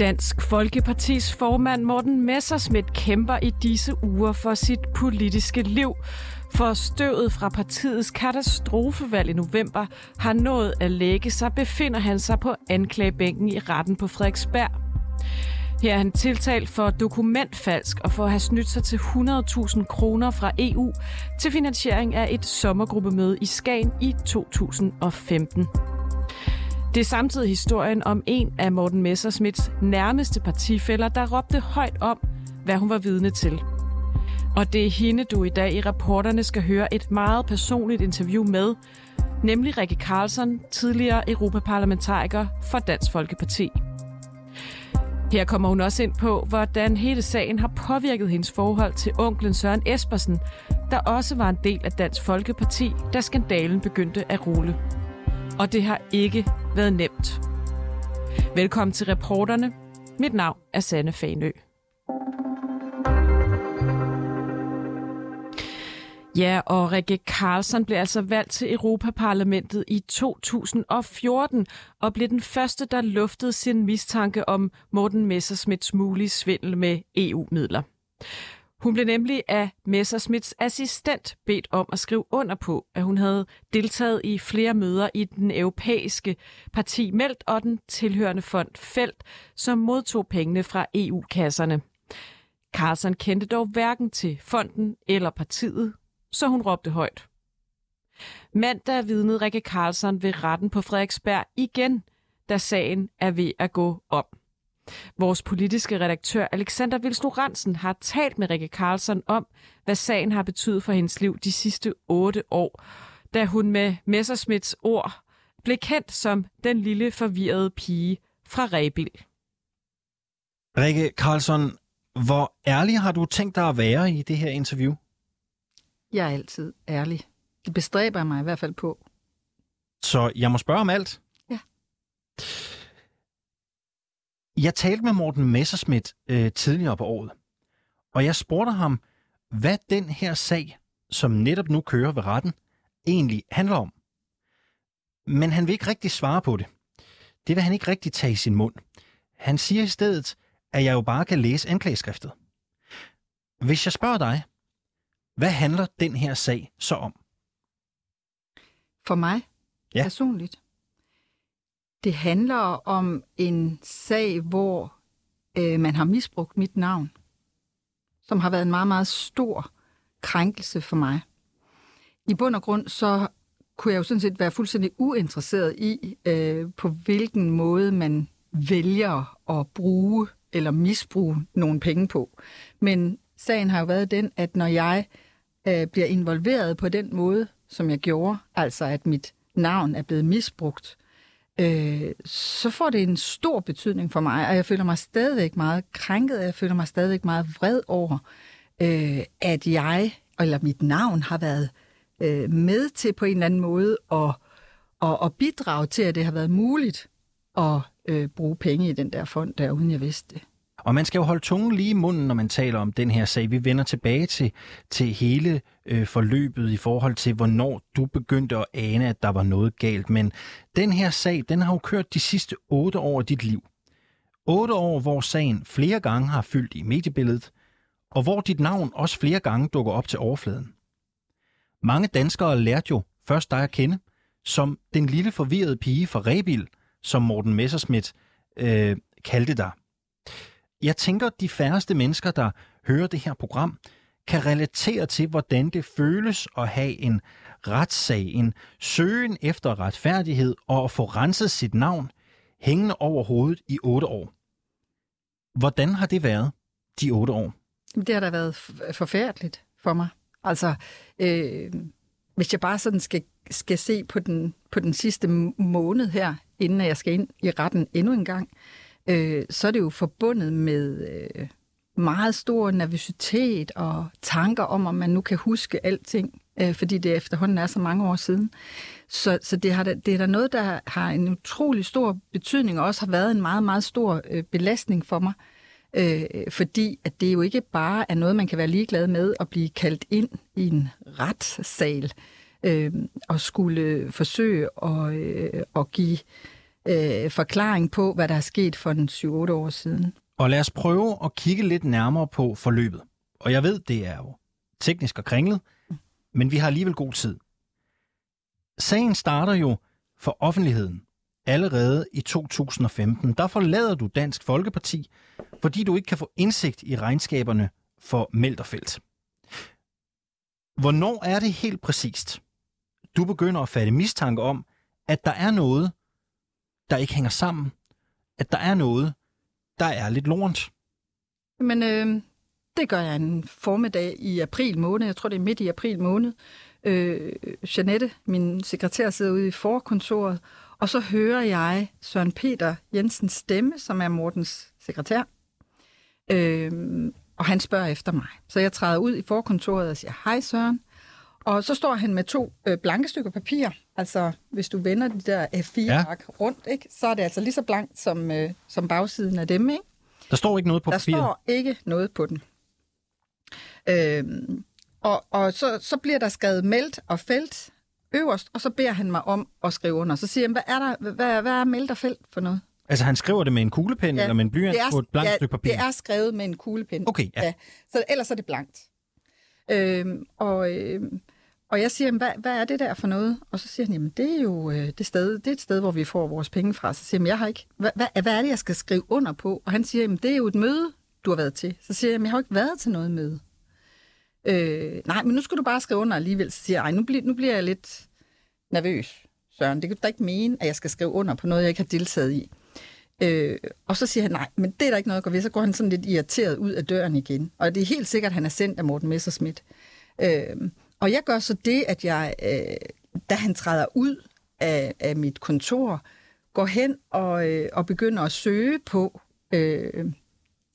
Dansk Folkepartis formand Morten Messerschmidt kæmper i disse uger for sit politiske liv. For støvet fra partiets katastrofevalg i november har nået at lægge sig, befinder han sig på anklagebænken i retten på Frederiksberg. Her er han tiltalt for dokumentfalsk og for at have snydt sig til 100.000 kroner fra EU til finansiering af et sommergruppemøde i Skagen i 2015. Det er samtidig historien om en af Morten Messersmiths nærmeste partifælder, der råbte højt om, hvad hun var vidne til. Og det er hende, du i dag i rapporterne skal høre et meget personligt interview med, nemlig Rikke Carlson, tidligere europaparlamentariker for Dansk Folkeparti. Her kommer hun også ind på, hvordan hele sagen har påvirket hendes forhold til onklen Søren Espersen, der også var en del af Dansk Folkeparti, da skandalen begyndte at rulle. Og det har ikke været nemt. Velkommen til reporterne. Mit navn er Sanne Fanø. Ja, og Rikke Carlson blev altså valgt til Europaparlamentet i 2014 og blev den første, der luftede sin mistanke om Morten Messersmiths mulige svindel med EU-midler. Hun blev nemlig af Messersmiths assistent bedt om at skrive under på, at hun havde deltaget i flere møder i den europæiske parti Meldt og den tilhørende fond Felt, som modtog pengene fra EU-kasserne. Carson kendte dog hverken til fonden eller partiet, så hun råbte højt. Mandag vidnede Rikke Carlson ved retten på Frederiksberg igen, da sagen er ved at gå om. Vores politiske redaktør Alexander Vils Lorentzen har talt med Rikke Carlson om, hvad sagen har betydet for hendes liv de sidste otte år, da hun med Messersmiths ord blev kendt som den lille forvirrede pige fra Rebil. Rikke Carlson, hvor ærlig har du tænkt dig at være i det her interview? Jeg er altid ærlig. Det bestræber jeg mig i hvert fald på. Så jeg må spørge om alt? Ja. Jeg talte med Morten Messerschmidt øh, tidligere på året, og jeg spurgte ham, hvad den her sag, som netop nu kører ved retten, egentlig handler om. Men han vil ikke rigtig svare på det. Det vil han ikke rigtig tage i sin mund. Han siger i stedet, at jeg jo bare kan læse anklageskriftet. Hvis jeg spørger dig, hvad handler den her sag så om? For mig Ja. personligt. Det handler om en sag, hvor øh, man har misbrugt mit navn, som har været en meget, meget stor krænkelse for mig. I bund og grund så kunne jeg jo sådan set være fuldstændig uinteresseret i, øh, på hvilken måde man vælger at bruge eller misbruge nogle penge på. Men sagen har jo været den, at når jeg øh, bliver involveret på den måde, som jeg gjorde, altså at mit navn er blevet misbrugt, øh, så får det en stor betydning for mig, og jeg føler mig stadigvæk meget krænket, og jeg føler mig stadigvæk meget vred over, øh, at jeg, eller mit navn, har været øh, med til på en eller anden måde at, at, at bidrage til, at det har været muligt at øh, bruge penge i den der fond der, uden jeg vidste det. Og man skal jo holde tungen lige i munden, når man taler om den her sag. Vi vender tilbage til, til hele øh, forløbet i forhold til, hvornår du begyndte at ane, at der var noget galt. Men den her sag, den har jo kørt de sidste otte år af dit liv. Otte år, hvor sagen flere gange har fyldt i mediebilledet, og hvor dit navn også flere gange dukker op til overfladen. Mange danskere lærte jo først dig at kende som den lille forvirrede pige fra Rebil, som Morten Messerschmidt øh, kaldte dig. Jeg tænker, at de færreste mennesker, der hører det her program, kan relatere til, hvordan det føles at have en retssag, en søgen efter retfærdighed og at få renset sit navn hængende over hovedet i otte år. Hvordan har det været, de otte år? Det har da været forfærdeligt for mig. Altså, øh, hvis jeg bare sådan skal, skal se på den, på den sidste måned her, inden jeg skal ind i retten endnu en gang, øh, Øh, så er det jo forbundet med øh, meget stor nervøsitet og tanker om, om man nu kan huske alting, øh, fordi det efterhånden er så mange år siden. Så, så det, har det er da noget, der har en utrolig stor betydning, og også har været en meget, meget stor øh, belastning for mig. Øh, fordi at det jo ikke bare er noget, man kan være ligeglad med at blive kaldt ind i en retssal øh, og skulle forsøge at, øh, at give øh, forklaring på, hvad der er sket for den 7-8 år siden. Og lad os prøve at kigge lidt nærmere på forløbet. Og jeg ved, det er jo teknisk og kringlet, men vi har alligevel god tid. Sagen starter jo for offentligheden allerede i 2015. Der forlader du Dansk Folkeparti, fordi du ikke kan få indsigt i regnskaberne for Melterfelt. Hvornår er det helt præcist, du begynder at fatte mistanke om, at der er noget, der ikke hænger sammen? At der er noget, der er lidt lorent? Men øh, det gør jeg en formiddag i april måned. Jeg tror, det er midt i april måned. Øh, Janette, min sekretær, sidder ude i forkontoret, og så hører jeg Søren Peter Jensens stemme, som er Mortens sekretær. Øh, og han spørger efter mig. Så jeg træder ud i forkontoret og siger, hej Søren. Og så står han med to øh, blanke stykker papir. Altså, hvis du vender de der A4-ark ja. rundt, ikke, så er det altså lige så blankt som, øh, som bagsiden af dem. Ikke? Der står ikke noget på der papiret? Der står ikke noget på den. Øhm, og og så, så bliver der skrevet meldt og felt øverst, og så beder han mig om at skrive under. Så siger han, hvad er, der, hvad, hvad er meldt og felt for noget? Altså han skriver det med en kuglepen ja, eller med en blyant på et blankt ja, stykke papir? det er skrevet med en kuglepen. Okay, ja. ja. Så ellers er det blankt. Øhm, og, øhm, og jeg siger, hvad, hvad er det der for noget? Og så siger han, jamen det er jo øh, det, sted, det er et sted, hvor vi får vores penge fra. Så siger jeg, jeg har ikke, hvad, hvad, hvad er det, jeg skal skrive under på? Og han siger, jamen det er jo et møde, du har været til. Så siger jeg, jeg har jo ikke været til noget møde. Øh, nej, men nu skal du bare skrive under alligevel. Så siger jeg, nu, bliver, nu bliver jeg lidt nervøs, Søren. Det kan du da ikke mene, at jeg skal skrive under på noget, jeg ikke har deltaget i. Øh, og så siger han, nej, men det er der ikke noget at gå ved. Så går han sådan lidt irriteret ud af døren igen. Og det er helt sikkert, at han er sendt af Morten Messerschmidt. Øh, og jeg gør så det, at jeg, øh, da han træder ud af, af mit kontor, går hen og, øh, og begynder at søge på øh,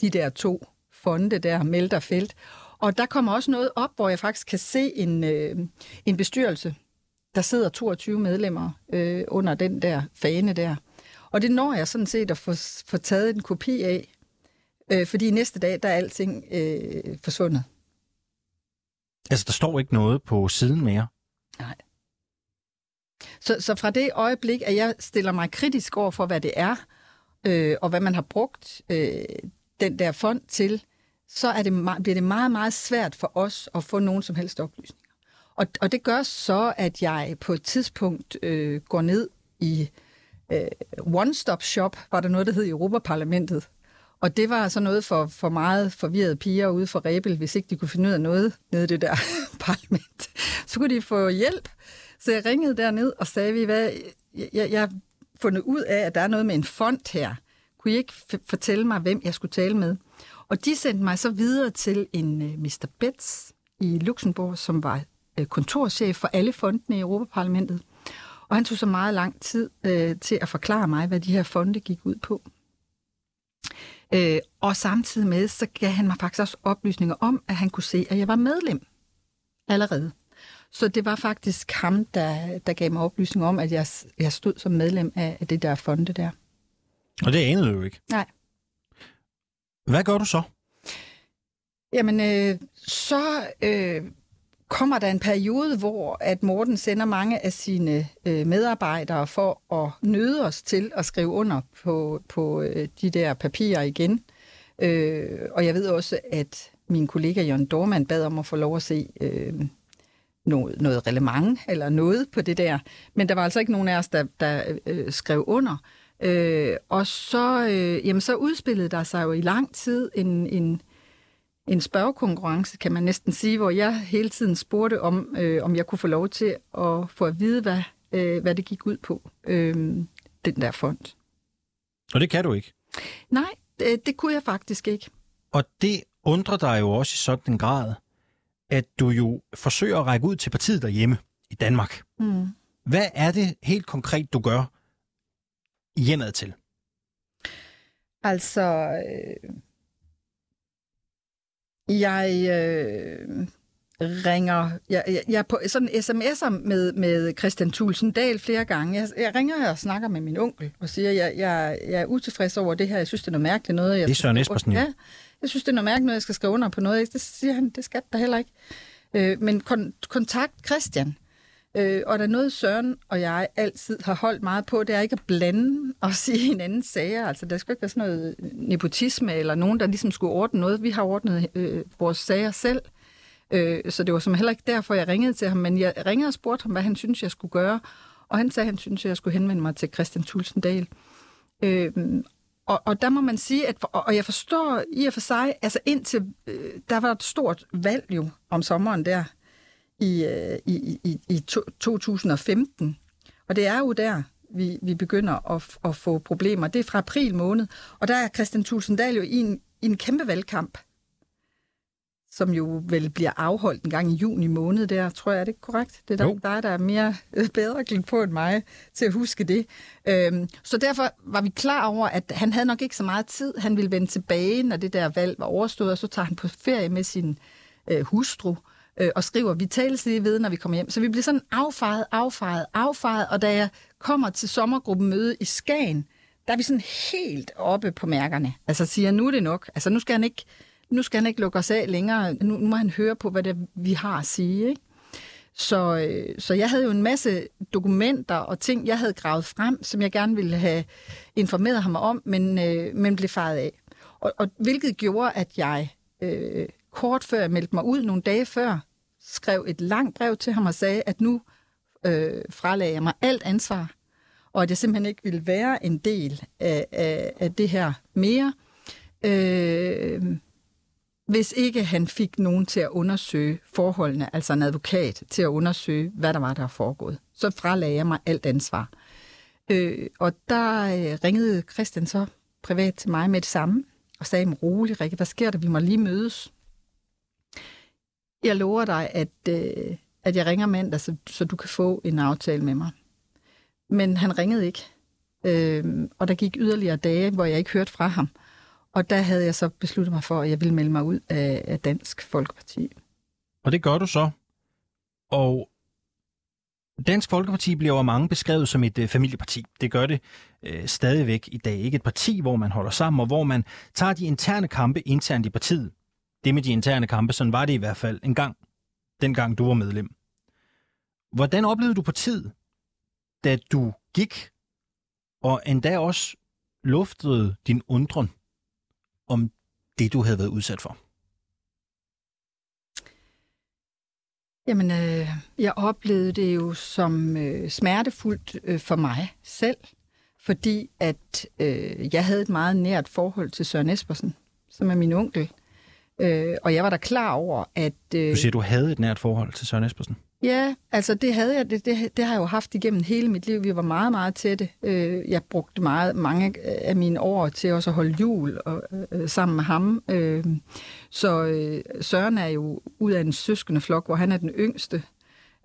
de der to fonde der, Melter Felt. Og der kommer også noget op, hvor jeg faktisk kan se en, øh, en bestyrelse. Der sidder 22 medlemmer øh, under den der fane der. Og det når jeg sådan set at få, få taget en kopi af, øh, fordi næste dag, der er alting øh, forsvundet. Altså, der står ikke noget på siden mere? Nej. Så, så fra det øjeblik, at jeg stiller mig kritisk over for, hvad det er, øh, og hvad man har brugt øh, den der fond til, så er det, bliver det meget, meget svært for os at få nogen som helst oplysninger. Og, og det gør så, at jeg på et tidspunkt øh, går ned i øh, Øh, One Stop Shop, var der noget, der hed Europaparlamentet. Og det var så noget for, for meget forvirrede piger ude for Rebel, hvis ikke de kunne finde ud af noget nede i det der parlament. Så kunne de få hjælp. Så jeg ringede derned og sagde, vi hvad, jeg, jeg, jeg har fundet ud af, at der er noget med en fond her. Kunne I ikke fortælle mig, hvem jeg skulle tale med? Og de sendte mig så videre til en øh, uh, Mr. Betts i Luxembourg, som var uh, kontorchef for alle fondene i Europaparlamentet. Og han tog så meget lang tid uh, til at forklare mig, hvad de her fonde gik ud på. Uh, og samtidig med, så gav han mig faktisk også oplysninger om, at han kunne se, at jeg var medlem allerede. Så det var faktisk ham, der, der gav mig oplysninger om, at jeg, jeg stod som medlem af, af det der fonde der. Og det anede du jo ikke? Nej. Hvad gør du så? Jamen, øh, så øh, kommer der en periode, hvor at Morten sender mange af sine øh, medarbejdere for at nøde os til at skrive under på, på øh, de der papirer igen. Øh, og jeg ved også, at min kollega Jørgen Dormand bad om at få lov at se øh, noget, noget relevant eller noget på det der. Men der var altså ikke nogen af os, der, der øh, skrev under. Øh, og så, øh, jamen, så udspillede der sig jo i lang tid en, en, en spørgekonkurrence, kan man næsten sige, hvor jeg hele tiden spurgte om, øh, om jeg kunne få lov til at få at vide, hvad, øh, hvad det gik ud på, øh, den der fond. Og det kan du ikke? Nej, det, det kunne jeg faktisk ikke. Og det undrer dig jo også i sådan en grad, at du jo forsøger at række ud til partiet derhjemme i Danmark. Mm. Hvad er det helt konkret, du gør hjemad til? Altså, øh, jeg øh, ringer, jeg, jeg, jeg er på sådan sms'er med, med Christian Thulsen Dahl flere gange. Jeg, jeg ringer og snakker med min onkel og siger, at jeg, jeg, jeg er utilfreds over det her. Jeg synes, det er noget mærkeligt noget. Jeg det er Søren Espersen, ja. Jeg synes, det er noget mærkeligt noget, jeg skal skrive under på noget. Det siger han, det skal der heller ikke. Øh, men kon, kontakt Christian. Øh, og der er noget, Søren og jeg altid har holdt meget på, det er ikke at blande os i hinandens sager. Altså, der skal ikke være sådan noget nepotisme eller nogen, der ligesom skulle ordne noget. Vi har ordnet øh, vores sager selv. Øh, så det var som heller ikke derfor, jeg ringede til ham, men jeg ringede og spurgte ham, hvad han synes, jeg skulle gøre. Og han sagde, at han synes, at jeg skulle henvende mig til Christian Tulsendal. Øh, og, og der må man sige, at, og jeg forstår i og for sig, altså indtil, øh, der var et stort valg jo om sommeren der i, øh, i, i, i to, 2015. Og det er jo der, vi, vi begynder at, at få problemer. Det er fra april måned. Og der er Christian Tulsendal jo i en, i en kæmpe valgkamp som jo vel bliver afholdt en gang i juni måned der, tror jeg, er det korrekt? Det er der, dig, der er mere øh, bedre glemt på end mig til at huske det. Øhm, så derfor var vi klar over, at han havde nok ikke så meget tid. Han ville vende tilbage, når det der valg var overstået, og så tager han på ferie med sin øh, hustru øh, Øh, og skriver, vi tales lige ved, når vi kommer hjem. Så vi bliver sådan affejet, affejet, affejet, og da jeg kommer til sommergruppen møde i Skagen, der er vi sådan helt oppe på mærkerne. Altså siger, nu er det nok. Altså nu skal han ikke nu skal han ikke lukke os af længere. Nu, nu må han høre på, hvad det vi har at sige. Ikke? Så, øh, så jeg havde jo en masse dokumenter og ting, jeg havde gravet frem, som jeg gerne ville have informeret ham om, men, øh, men blev faret af. Og, og hvilket gjorde, at jeg øh, kort før jeg meldte mig ud, nogle dage før, skrev et langt brev til ham og sagde, at nu øh, fralagde jeg mig alt ansvar, og at jeg simpelthen ikke ville være en del af, af, af det her mere. Øh, hvis ikke han fik nogen til at undersøge forholdene, altså en advokat til at undersøge, hvad der var, der er foregået, så fralagde jeg mig alt ansvar. Øh, og der øh, ringede Christian så privat til mig med det samme, og sagde, rolig Rikke, hvad sker der? Vi må lige mødes. Jeg lover dig, at, øh, at jeg ringer mandag, så, så du kan få en aftale med mig. Men han ringede ikke. Øh, og der gik yderligere dage, hvor jeg ikke hørte fra ham. Og der havde jeg så besluttet mig for, at jeg ville melde mig ud af, af Dansk Folkeparti. Og det gør du så. Og Dansk Folkeparti bliver over mange beskrevet som et øh, familieparti. Det gør det øh, stadigvæk i dag. Ikke et parti, hvor man holder sammen, og hvor man tager de interne kampe internt i partiet. Det med de interne kampe, sådan var det i hvert fald en gang, dengang du var medlem. Hvordan oplevede du partiet, da du gik, og endda også luftede din undren om det, du havde været udsat for? Jamen, øh, jeg oplevede det jo som øh, smertefuldt øh, for mig selv, fordi at øh, jeg havde et meget nært forhold til Søren Espersen, som er min onkel. Øh, og jeg var da klar over, at... Øh, du siger, du havde et nært forhold til Søren Espersen? Ja, altså det havde jeg, det, det, det har jeg jo haft igennem hele mit liv. Vi var meget, meget tætte. Øh, jeg brugte meget, mange af mine år til også at holde jul og, øh, sammen med ham. Øh, så øh, Søren er jo ud af en søskende flok, hvor han er den yngste,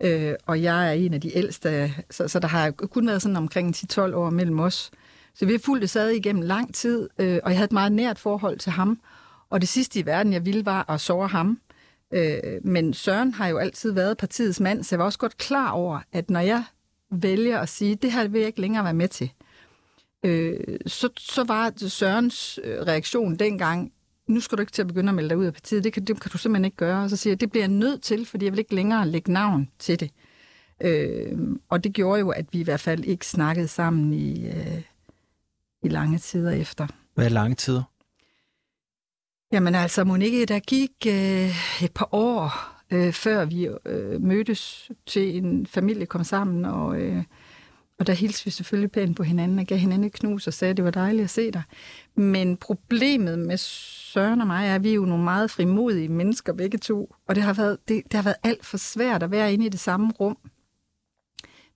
øh, og jeg er en af de ældste, så, så der har kun været sådan omkring 10-12 år mellem os. Så vi har fulgt det sad igennem lang tid, øh, og jeg havde et meget nært forhold til ham. Og det sidste i verden, jeg ville, var at såre ham. Øh, men Søren har jo altid været partiets mand, så jeg var også godt klar over, at når jeg vælger at sige, det her vil jeg ikke længere være med til, øh, så, så var Sørens øh, reaktion dengang, nu skal du ikke til at begynde at melde dig ud af partiet, det kan, det kan du simpelthen ikke gøre. Og så siger jeg, det bliver jeg nødt til, fordi jeg vil ikke længere lægge navn til det. Øh, og det gjorde jo, at vi i hvert fald ikke snakkede sammen i, øh, i lange tider efter. Hvad er lange tider? Jamen altså, Monique, der gik øh, et par år, øh, før vi øh, mødtes til en familie kom sammen, og, øh, og der hilste vi selvfølgelig pænt på hinanden og gav hinanden et knus og sagde, at det var dejligt at se dig. Men problemet med Søren og mig er, at vi er jo nogle meget frimodige mennesker begge to, og det har været, det, det har været alt for svært at være inde i det samme rum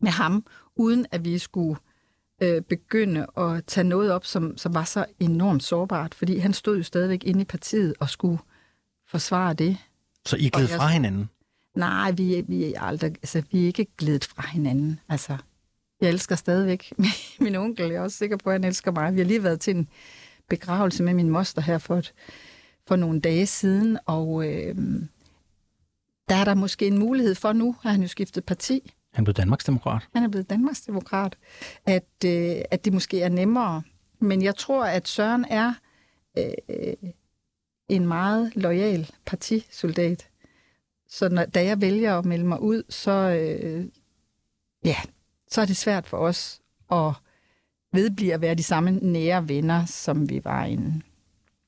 med ham, uden at vi skulle øh, begynde at tage noget op, som, som var så enormt sårbart, fordi han stod jo stadigvæk inde i partiet og skulle forsvare det. Så I gled fra hinanden? Nej, vi, vi, er aldrig, altså, vi er ikke glædet fra hinanden. Altså, jeg elsker stadigvæk min onkel. Jeg er også sikker på, at han elsker mig. Vi har lige været til en begravelse med min moster her for, et, for nogle dage siden, og øh, der er der måske en mulighed for nu, at han jo skiftet parti. Han blevet Danmarksdemokrat. Han er blevet Danmarksdemokrat. At, øh, at det måske er nemmere. Men jeg tror, at Søren er øh, en meget lojal partisoldat. Så når, da jeg vælger at melde mig ud, så, øh, ja, så er det svært for os at vedblive at være de samme nære venner, som vi var inden.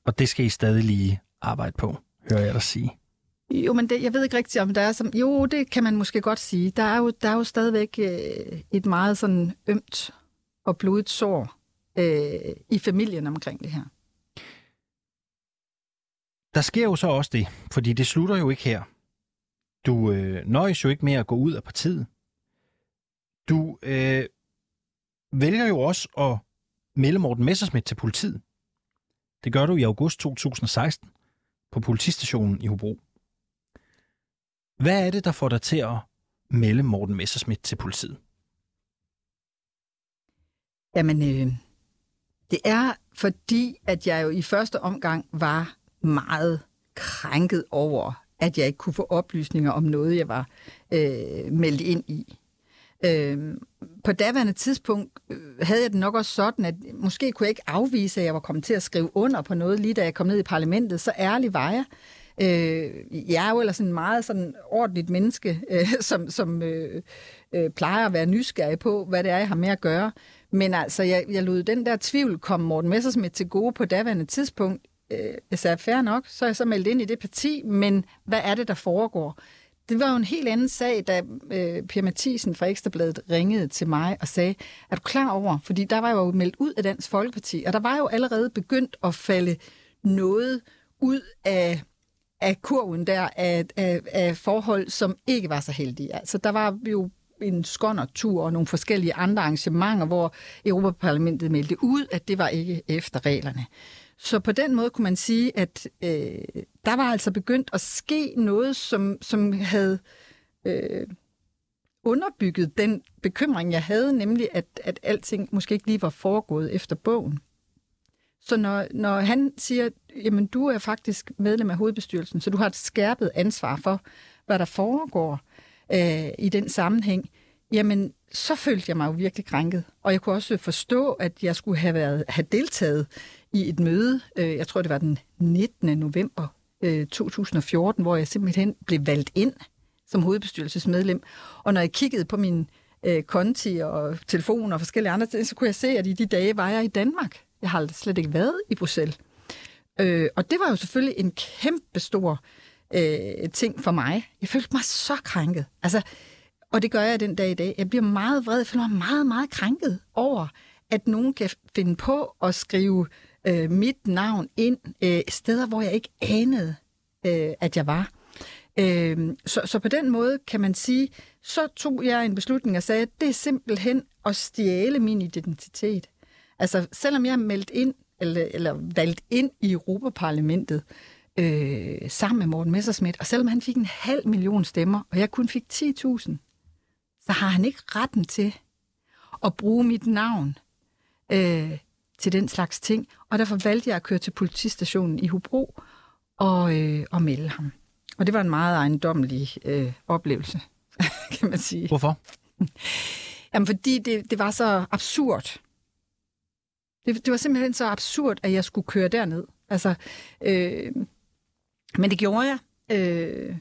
Og det skal I stadig lige arbejde på, hører jeg dig sige. Jo, men det, jeg ved ikke rigtigt, om der er som... Jo, det kan man måske godt sige. Der er jo, der er jo stadigvæk øh, et meget sådan ømt og blodigt sår øh, i familien omkring det her. Der sker jo så også det, fordi det slutter jo ikke her. Du øh, nøjes jo ikke med at gå ud af partiet. Du øh, vælger jo også at melde Morten Messersmith til politiet. Det gør du i august 2016 på politistationen i Hobro. Hvad er det, der får dig til at melde Morten Messersmith til politiet? Jamen, øh, det er fordi, at jeg jo i første omgang var meget krænket over, at jeg ikke kunne få oplysninger om noget, jeg var øh, meldt ind i. Øh, på daværende tidspunkt øh, havde jeg det nok også sådan, at måske kunne jeg ikke afvise, at jeg var kommet til at skrive under på noget, lige da jeg kom ned i parlamentet. Så ærlig var jeg. Øh, jeg er jo ellers en meget sådan ordentligt menneske, øh, som, som øh, øh, plejer at være nysgerrig på, hvad det er, jeg har med at gøre. Men altså, jeg, jeg lod den der tvivl komme Morten Messersmith til gode på daværende tidspunkt. Øh, jeg sagde, fair nok, så er jeg så meldt ind i det parti, men hvad er det, der foregår? Det var jo en helt anden sag, da øh, Pia Mathisen fra Ekstrabladet ringede til mig og sagde, er du klar over? Fordi der var jo meldt ud af Dansk Folkeparti, og der var jo allerede begyndt at falde noget ud af, af kurven der, af, af, af forhold, som ikke var så heldige. Altså, der var jo en tur og nogle forskellige andre arrangementer, hvor Europaparlamentet meldte ud, at det var ikke efter reglerne. Så på den måde kunne man sige, at øh, der var altså begyndt at ske noget, som, som havde øh, underbygget den bekymring, jeg havde, nemlig at, at alting måske ikke lige var foregået efter bogen. Så når, når han siger, jamen du er faktisk medlem af hovedbestyrelsen, så du har et skærpet ansvar for, hvad der foregår øh, i den sammenhæng, jamen så følte jeg mig jo virkelig krænket. Og jeg kunne også forstå, at jeg skulle have, været, have deltaget i et møde, øh, jeg tror det var den 19. november øh, 2014, hvor jeg simpelthen blev valgt ind som hovedbestyrelsesmedlem. Og når jeg kiggede på min øh, konti og telefon og forskellige andre ting, så kunne jeg se, at i de dage var jeg i Danmark. Jeg har slet ikke været i Bruxelles. Øh, og det var jo selvfølgelig en kæmpe stor øh, ting for mig. Jeg følte mig så krænket. Altså, og det gør jeg den dag i dag. Jeg bliver meget vred. Jeg føler mig meget, meget krænket over, at nogen kan finde på at skrive øh, mit navn ind øh, steder, hvor jeg ikke anede, øh, at jeg var. Øh, så, så på den måde kan man sige, så tog jeg en beslutning og sagde, at det er simpelthen at stjæle min identitet. Altså, selvom jeg er meldt ind, eller, eller valgt ind i Europaparlamentet, øh, sammen med Morten Messersmith, og selvom han fik en halv million stemmer, og jeg kun fik 10.000, så har han ikke retten til at bruge mit navn øh, til den slags ting. Og derfor valgte jeg at køre til politistationen i Hobro og, øh, og melde ham. Og det var en meget ejendommelig øh, oplevelse, kan man sige. Hvorfor? Jamen, fordi det, det var så absurd. Det, det var simpelthen så absurd, at jeg skulle køre derned. Altså, øh, men det gjorde jeg. Øh,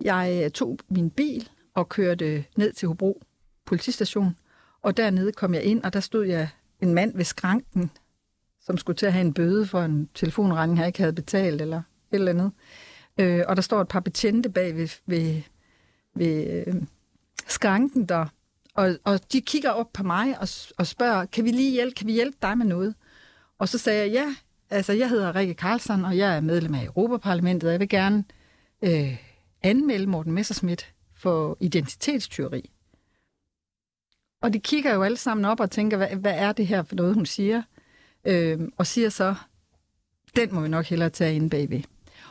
jeg tog min bil og kørte ned til Hobro politistation, og dernede kom jeg ind, og der stod jeg en mand ved skranken, som skulle til at have en bøde for en telefonregning, jeg ikke havde betalt, eller et eller andet. Øh, og der står et par betjente bag ved, ved, ved øh, skranken der, og, og de kigger op på mig og, og spørger, kan vi lige hjælpe, kan vi hjælpe dig med noget? Og så sagde jeg, ja, altså jeg hedder Rikke Karlsson, og jeg er medlem af Europaparlamentet, og jeg vil gerne øh, anmelde Morten Messerschmidt for identitetstyveri. Og de kigger jo alle sammen op og tænker, hvad, hvad er det her for noget, hun siger? Øh, og siger så, den må vi nok hellere tage ind bagved.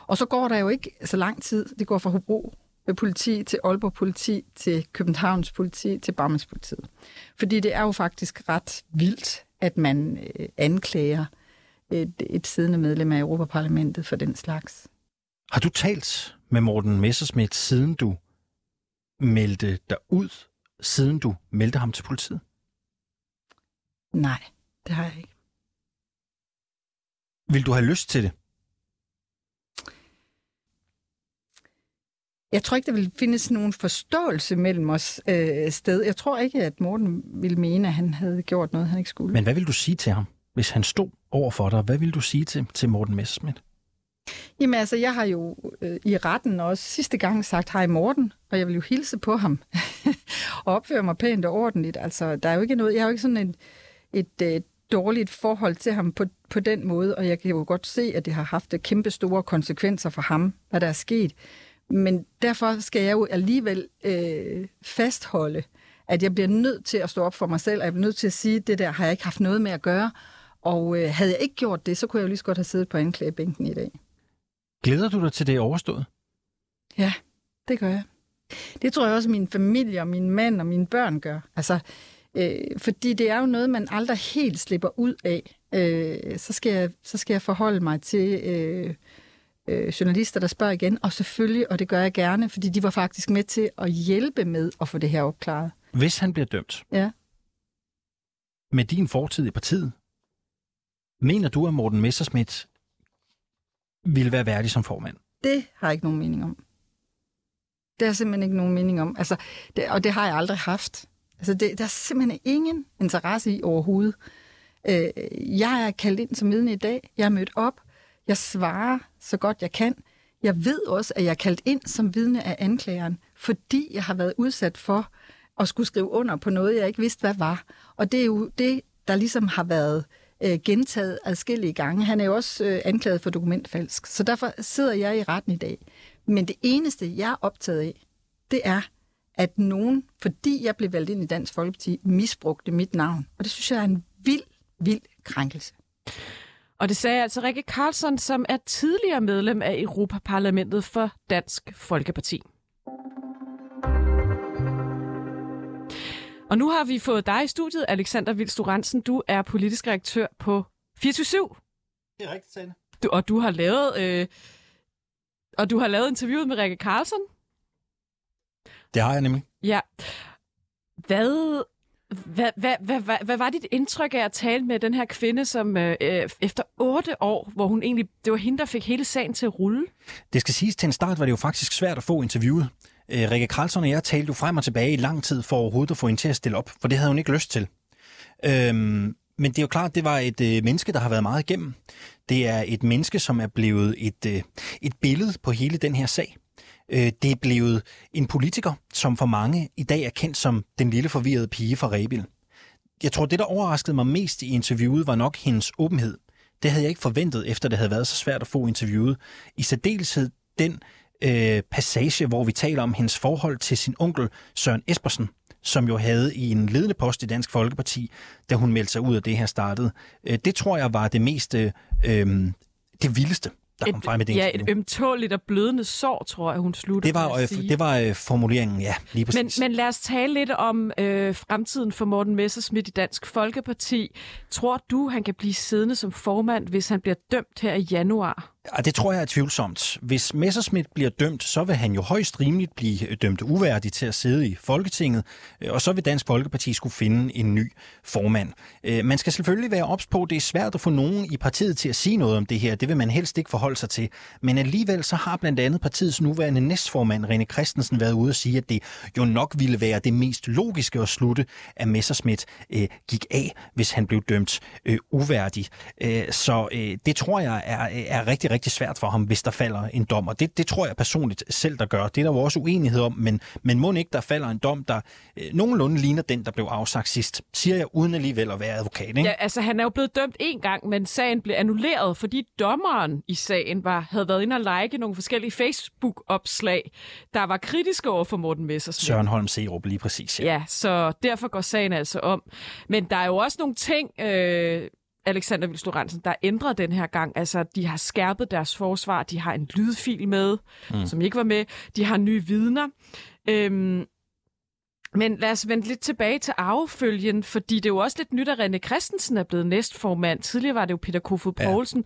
Og så går der jo ikke så lang tid. Det går fra Hobro politi til Aalborg politi til Københavns politi til Barmens politiet. Fordi det er jo faktisk ret vildt, at man øh, anklager et, et siddende medlem af Europaparlamentet for den slags. Har du talt med Morten Messersmith, siden du meldte dig ud siden du meldte ham til politiet? Nej, det har jeg ikke. Vil du have lyst til det? Jeg tror ikke, der vil findes nogen forståelse mellem os øh, sted. Jeg tror ikke, at Morten ville mene, at han havde gjort noget, han ikke skulle. Men hvad vil du sige til ham, hvis han stod over for dig? Hvad vil du sige til, til Morten Messerschmidt? Jamen altså, jeg har jo øh, i retten også sidste gang sagt hej Morten, og jeg vil jo hilse på ham og opføre mig pænt og ordentligt. Altså, der er jo ikke noget, jeg har jo ikke sådan et, et, et dårligt forhold til ham på, på den måde, og jeg kan jo godt se, at det har haft kæmpe store konsekvenser for ham, hvad der er sket. Men derfor skal jeg jo alligevel øh, fastholde, at jeg bliver nødt til at stå op for mig selv, og jeg bliver nødt til at sige, at det der har jeg ikke haft noget med at gøre. Og øh, havde jeg ikke gjort det, så kunne jeg jo lige så godt have siddet på anklagebænken i dag. Glæder du dig til det overstået? Ja, det gør jeg. Det tror jeg også, at min familie og min mand og mine børn gør. Altså, øh, fordi det er jo noget, man aldrig helt slipper ud af. Øh, så, skal jeg, så skal jeg forholde mig til øh, øh, journalister, der spørger igen. Og selvfølgelig, og det gør jeg gerne, fordi de var faktisk med til at hjælpe med at få det her opklaret. Hvis han bliver dømt Ja. med din fortid i partiet, mener du, at Morten Messerschmidt ville være værdig som formand? Det har jeg ikke nogen mening om. Det har jeg simpelthen ikke nogen mening om. Altså, det, og det har jeg aldrig haft. Altså, det, der er simpelthen ingen interesse i overhovedet. Øh, jeg er kaldt ind som vidne i dag. Jeg er mødt op. Jeg svarer så godt jeg kan. Jeg ved også, at jeg er kaldt ind som vidne af anklageren, fordi jeg har været udsat for at skulle skrive under på noget, jeg ikke vidste, hvad var. Og det er jo det, der ligesom har været øh, gentaget adskillige gange. Han er jo også øh, anklaget for dokumentfalsk. Så derfor sidder jeg i retten i dag. Men det eneste, jeg er optaget af, det er, at nogen, fordi jeg blev valgt ind i Dansk Folkeparti, misbrugte mit navn. Og det synes jeg er en vild, vild krænkelse. Og det sagde altså Rikke Karlsson, som er tidligere medlem af Europaparlamentet for Dansk Folkeparti. Og nu har vi fået dig i studiet, Alexander Vildstu Ransen. Du er politisk redaktør på 24 Det er rigtigt, Sanne. du, Og du har lavet... Øh, og du har lavet interviewet med Rikke Karlsson. Det har jeg nemlig. Ja. Hvad, hvad, hvad, hvad, hvad, hvad var dit indtryk af at tale med den her kvinde, som øh, øh, efter otte år, hvor hun egentlig, det var hende, der fik hele sagen til at rulle? Det skal siges, til en start var det jo faktisk svært at få interviewet. Øh, Rikke Karlsson og jeg talte jo frem og tilbage i lang tid for overhovedet at få hende til at stille op, for det havde hun ikke lyst til. Øhm, men det er jo klart, det var et øh, menneske, der har været meget igennem. Det er et menneske, som er blevet et, øh, et billede på hele den her sag. Øh, det er blevet en politiker, som for mange i dag er kendt som den lille forvirrede pige fra Rebil. Jeg tror, det, der overraskede mig mest i interviewet, var nok hendes åbenhed. Det havde jeg ikke forventet, efter det havde været så svært at få interviewet. I særdeleshed den øh, passage, hvor vi taler om hendes forhold til sin onkel Søren Espersen, som jo havde i en ledende post i Dansk Folkeparti, da hun meldte sig ud af det her startede. Øh, det tror jeg var det mest, øh, øh det vildeste, der kom frem i det Ja, et ømtåligt og blødende sår, tror jeg, hun slutter Det var, øh, det var øh, formuleringen, ja, lige Men, præcis. men lad os tale lidt om øh, fremtiden for Morten Messerschmidt i Dansk Folkeparti. Tror du, han kan blive siddende som formand, hvis han bliver dømt her i januar? Det tror jeg er tvivlsomt. Hvis Messerschmidt bliver dømt, så vil han jo højst rimeligt blive øh, dømt uværdig til at sidde i Folketinget, øh, og så vil Dansk Folkeparti skulle finde en ny formand. Øh, man skal selvfølgelig være ops på, at det er svært at få nogen i partiet til at sige noget om det her. Det vil man helst ikke forholde sig til. Men alligevel så har blandt andet partiets nuværende næstformand, René Christensen, været ude og sige, at det jo nok ville være det mest logiske at slutte, at Messerschmidt øh, gik af, hvis han blev dømt øh, uværdig. Øh, så øh, det tror jeg er, er rigtig, rigtig svært for ham, hvis der falder en dom. Og det, det tror jeg personligt selv, der gør. Det er der jo også uenighed om, men, men må ikke, der falder en dom, der øh, nogenlunde ligner den, der blev afsagt sidst, siger jeg uden alligevel at være advokat. Ikke? Ja, altså han er jo blevet dømt en gang, men sagen blev annulleret, fordi dommeren i sagen var, havde været inde og like nogle forskellige Facebook-opslag, der var kritiske over for Morten Messersmith. Søren Holm Serup, lige præcis. Ja. Ja, så derfor går sagen altså om. Men der er jo også nogle ting, øh, Alexander Vilstoransen, der ændrer den her gang. Altså, de har skærpet deres forsvar. De har en lydfil med, mm. som ikke var med. De har nye vidner. Øhm, men lad os vende lidt tilbage til arvefølgen, fordi det er jo også lidt nyt, at René Christensen er blevet næstformand. Tidligere var det jo Peter Kofod Poulsen.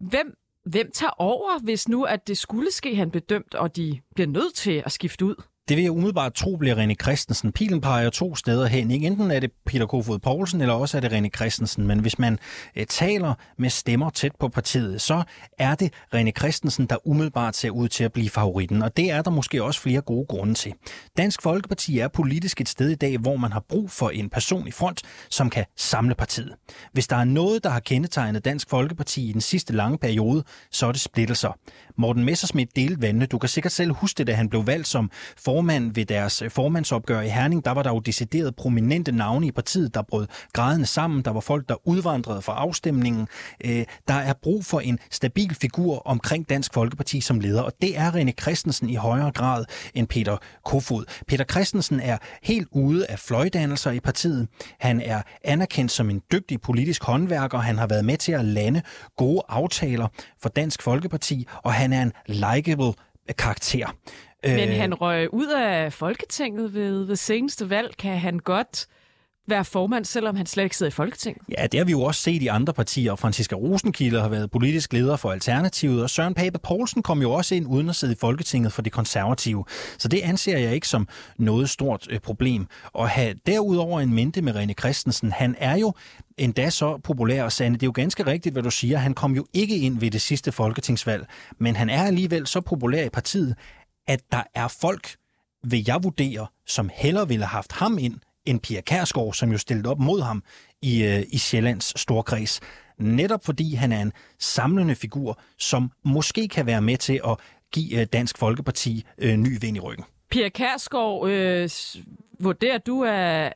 Ja. Hvem, hvem tager over, hvis nu at det skulle ske, han blev dømt, og de bliver nødt til at skifte ud? Det vil jeg umiddelbart tro bliver René Christensen. Pilen peger to steder hen. Ikke? Enten er det Peter Kofod Poulsen, eller også er det René Christensen. Men hvis man øh, taler med stemmer tæt på partiet, så er det René Christensen, der umiddelbart ser ud til at blive favoritten. Og det er der måske også flere gode grunde til. Dansk Folkeparti er politisk et sted i dag, hvor man har brug for en person i front, som kan samle partiet. Hvis der er noget, der har kendetegnet Dansk Folkeparti i den sidste lange periode, så er det splittelser. Morten Messersmith delte vandene. Du kan sikkert selv huske det, da han blev valgt som formand ved deres øh, formandsopgør i Herning. Der var der jo decideret prominente navne i partiet, der brød grædende sammen. Der var folk, der udvandrede fra afstemningen. Øh, der er brug for en stabil figur omkring Dansk Folkeparti som leder, og det er René Christensen i højere grad end Peter Kofod. Peter Christensen er helt ude af fløjdannelser i partiet. Han er anerkendt som en dygtig politisk håndværker. Han har været med til at lande gode aftaler for Dansk Folkeparti, og han er en likable karakter. Men øh, han røg ud af Folketinget ved, ved seneste valg. Kan han godt være formand, selvom han slet ikke sidder i Folketinget? Ja, det har vi jo også set i andre partier. Franziska Rosenkilde har været politisk leder for Alternativet, og Søren Pape Poulsen kom jo også ind uden at sidde i Folketinget for de konservative. Så det anser jeg ikke som noget stort øh, problem. Og have derudover en mente med René Christensen, han er jo endda så populær og sande. Det er jo ganske rigtigt, hvad du siger. Han kom jo ikke ind ved det sidste folketingsvalg, men han er alligevel så populær i partiet, at der er folk, vil jeg vurdere, som hellere ville have haft ham ind, end Pia Kærsgaard, som jo stillede op mod ham i, øh, i Sjællands storkreds. Netop fordi han er en samlende figur, som måske kan være med til at give øh, Dansk Folkeparti øh, ny vind i ryggen. Pia Kærsgaard, øh, vurderer du, at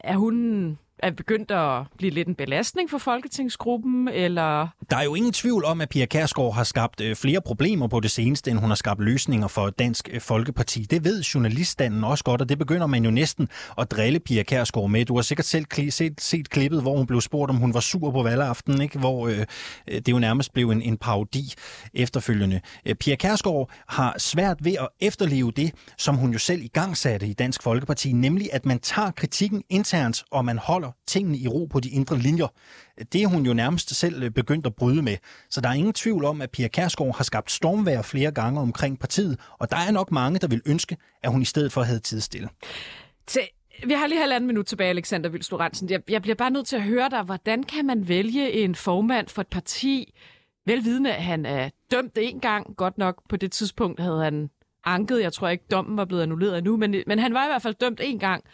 er hun er begyndt at blive lidt en belastning for Folketingsgruppen, eller? Der er jo ingen tvivl om, at Pia Kærsgaard har skabt øh, flere problemer på det seneste, end hun har skabt løsninger for Dansk øh, Folkeparti. Det ved journaliststanden også godt, og det begynder man jo næsten at drille Pia Kærsgaard med. Du har sikkert selv kli- set, set klippet, hvor hun blev spurgt, om hun var sur på valgaften, ikke? hvor øh, øh det jo nærmest blev en, en parodi efterfølgende. Pia Kærsgaard har svært ved at efterleve det, som hun jo selv i gang satte i Dansk Folkeparti, nemlig at man tager kritikken internt, og man holder holder tingene i ro på de indre linjer. Det er hun jo nærmest selv øh, begyndt at bryde med. Så der er ingen tvivl om, at Pia Kærsgaard har skabt stormvær flere gange omkring partiet, og der er nok mange, der vil ønske, at hun i stedet for havde tid stille. Til vi har lige halvanden minut tilbage, Alexander Vilstor jeg, jeg bliver bare nødt til at høre dig, hvordan kan man vælge en formand for et parti, velvidende, at han er dømt en gang, godt nok på det tidspunkt havde han anket, jeg tror ikke, dommen var blevet annulleret endnu, men, men han var i hvert fald dømt en gang.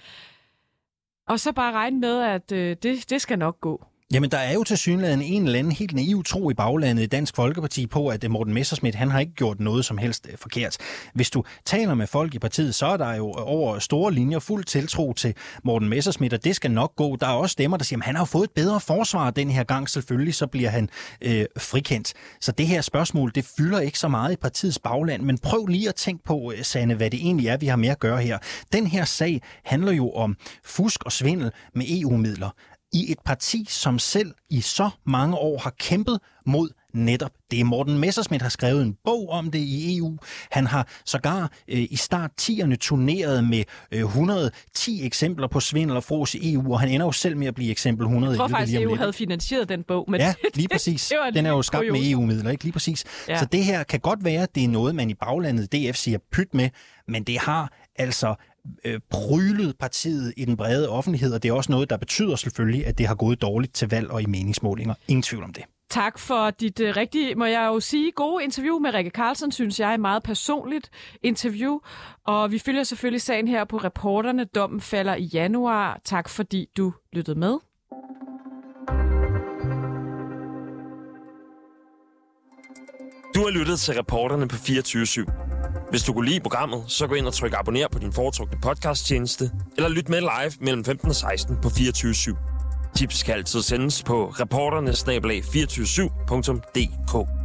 Og så bare regne med, at øh, det, det skal nok gå. Jamen, der er jo til synligheden en eller anden helt naiv tro i baglandet i Dansk Folkeparti på, at øh, Morten Messersmith, han har ikke gjort noget som helst øh, forkert. Hvis du taler med folk i partiet, så er der jo øh, over store linjer fuld tiltro til Morten Messersmith, og det skal nok gå. Der er også stemmer, der siger, at han har fået et bedre forsvar den her gang. Selvfølgelig så bliver han øh, frikendt. Så det her spørgsmål, det fylder ikke så meget i partiets bagland, men prøv lige at tænke på, Sanne, hvad det egentlig er, vi har med at gøre her. Den her sag handler jo om fusk og svindel med EU-midler i et parti, som selv i så mange år har kæmpet mod netop det. Morten Messersmith har skrevet en bog om det i EU. Han har sågar øh, i start 10'erne turneret med øh, 110 eksempler på svindel og fros i EU, og han ender jo selv med at blive eksempel 100. Jeg tror faktisk, EU havde finansieret den bog. Men ja, lige præcis. den er jo skabt med EU-midler, ikke? Lige præcis. Ja. Så det her kan godt være, at det er noget, man i baglandet DF siger pyt med, men det har altså øh, prylet partiet i den brede offentlighed, og det er også noget, der betyder selvfølgelig, at det har gået dårligt til valg og i meningsmålinger. Ingen tvivl om det. Tak for dit uh, rigtige, må jeg jo sige, gode interview med Rikke Carlsen, synes jeg er meget personligt interview. Og vi følger selvfølgelig sagen her på reporterne. Dommen falder i januar. Tak fordi du lyttede med. Du har lyttet til reporterne på 24 /7. Hvis du kunne lide programmet, så gå ind og tryk abonner på din foretrukne podcasttjeneste, eller lyt med live mellem 15 og 16 på 24 /7. Tips kan altid sendes på reporternesnablag247.dk.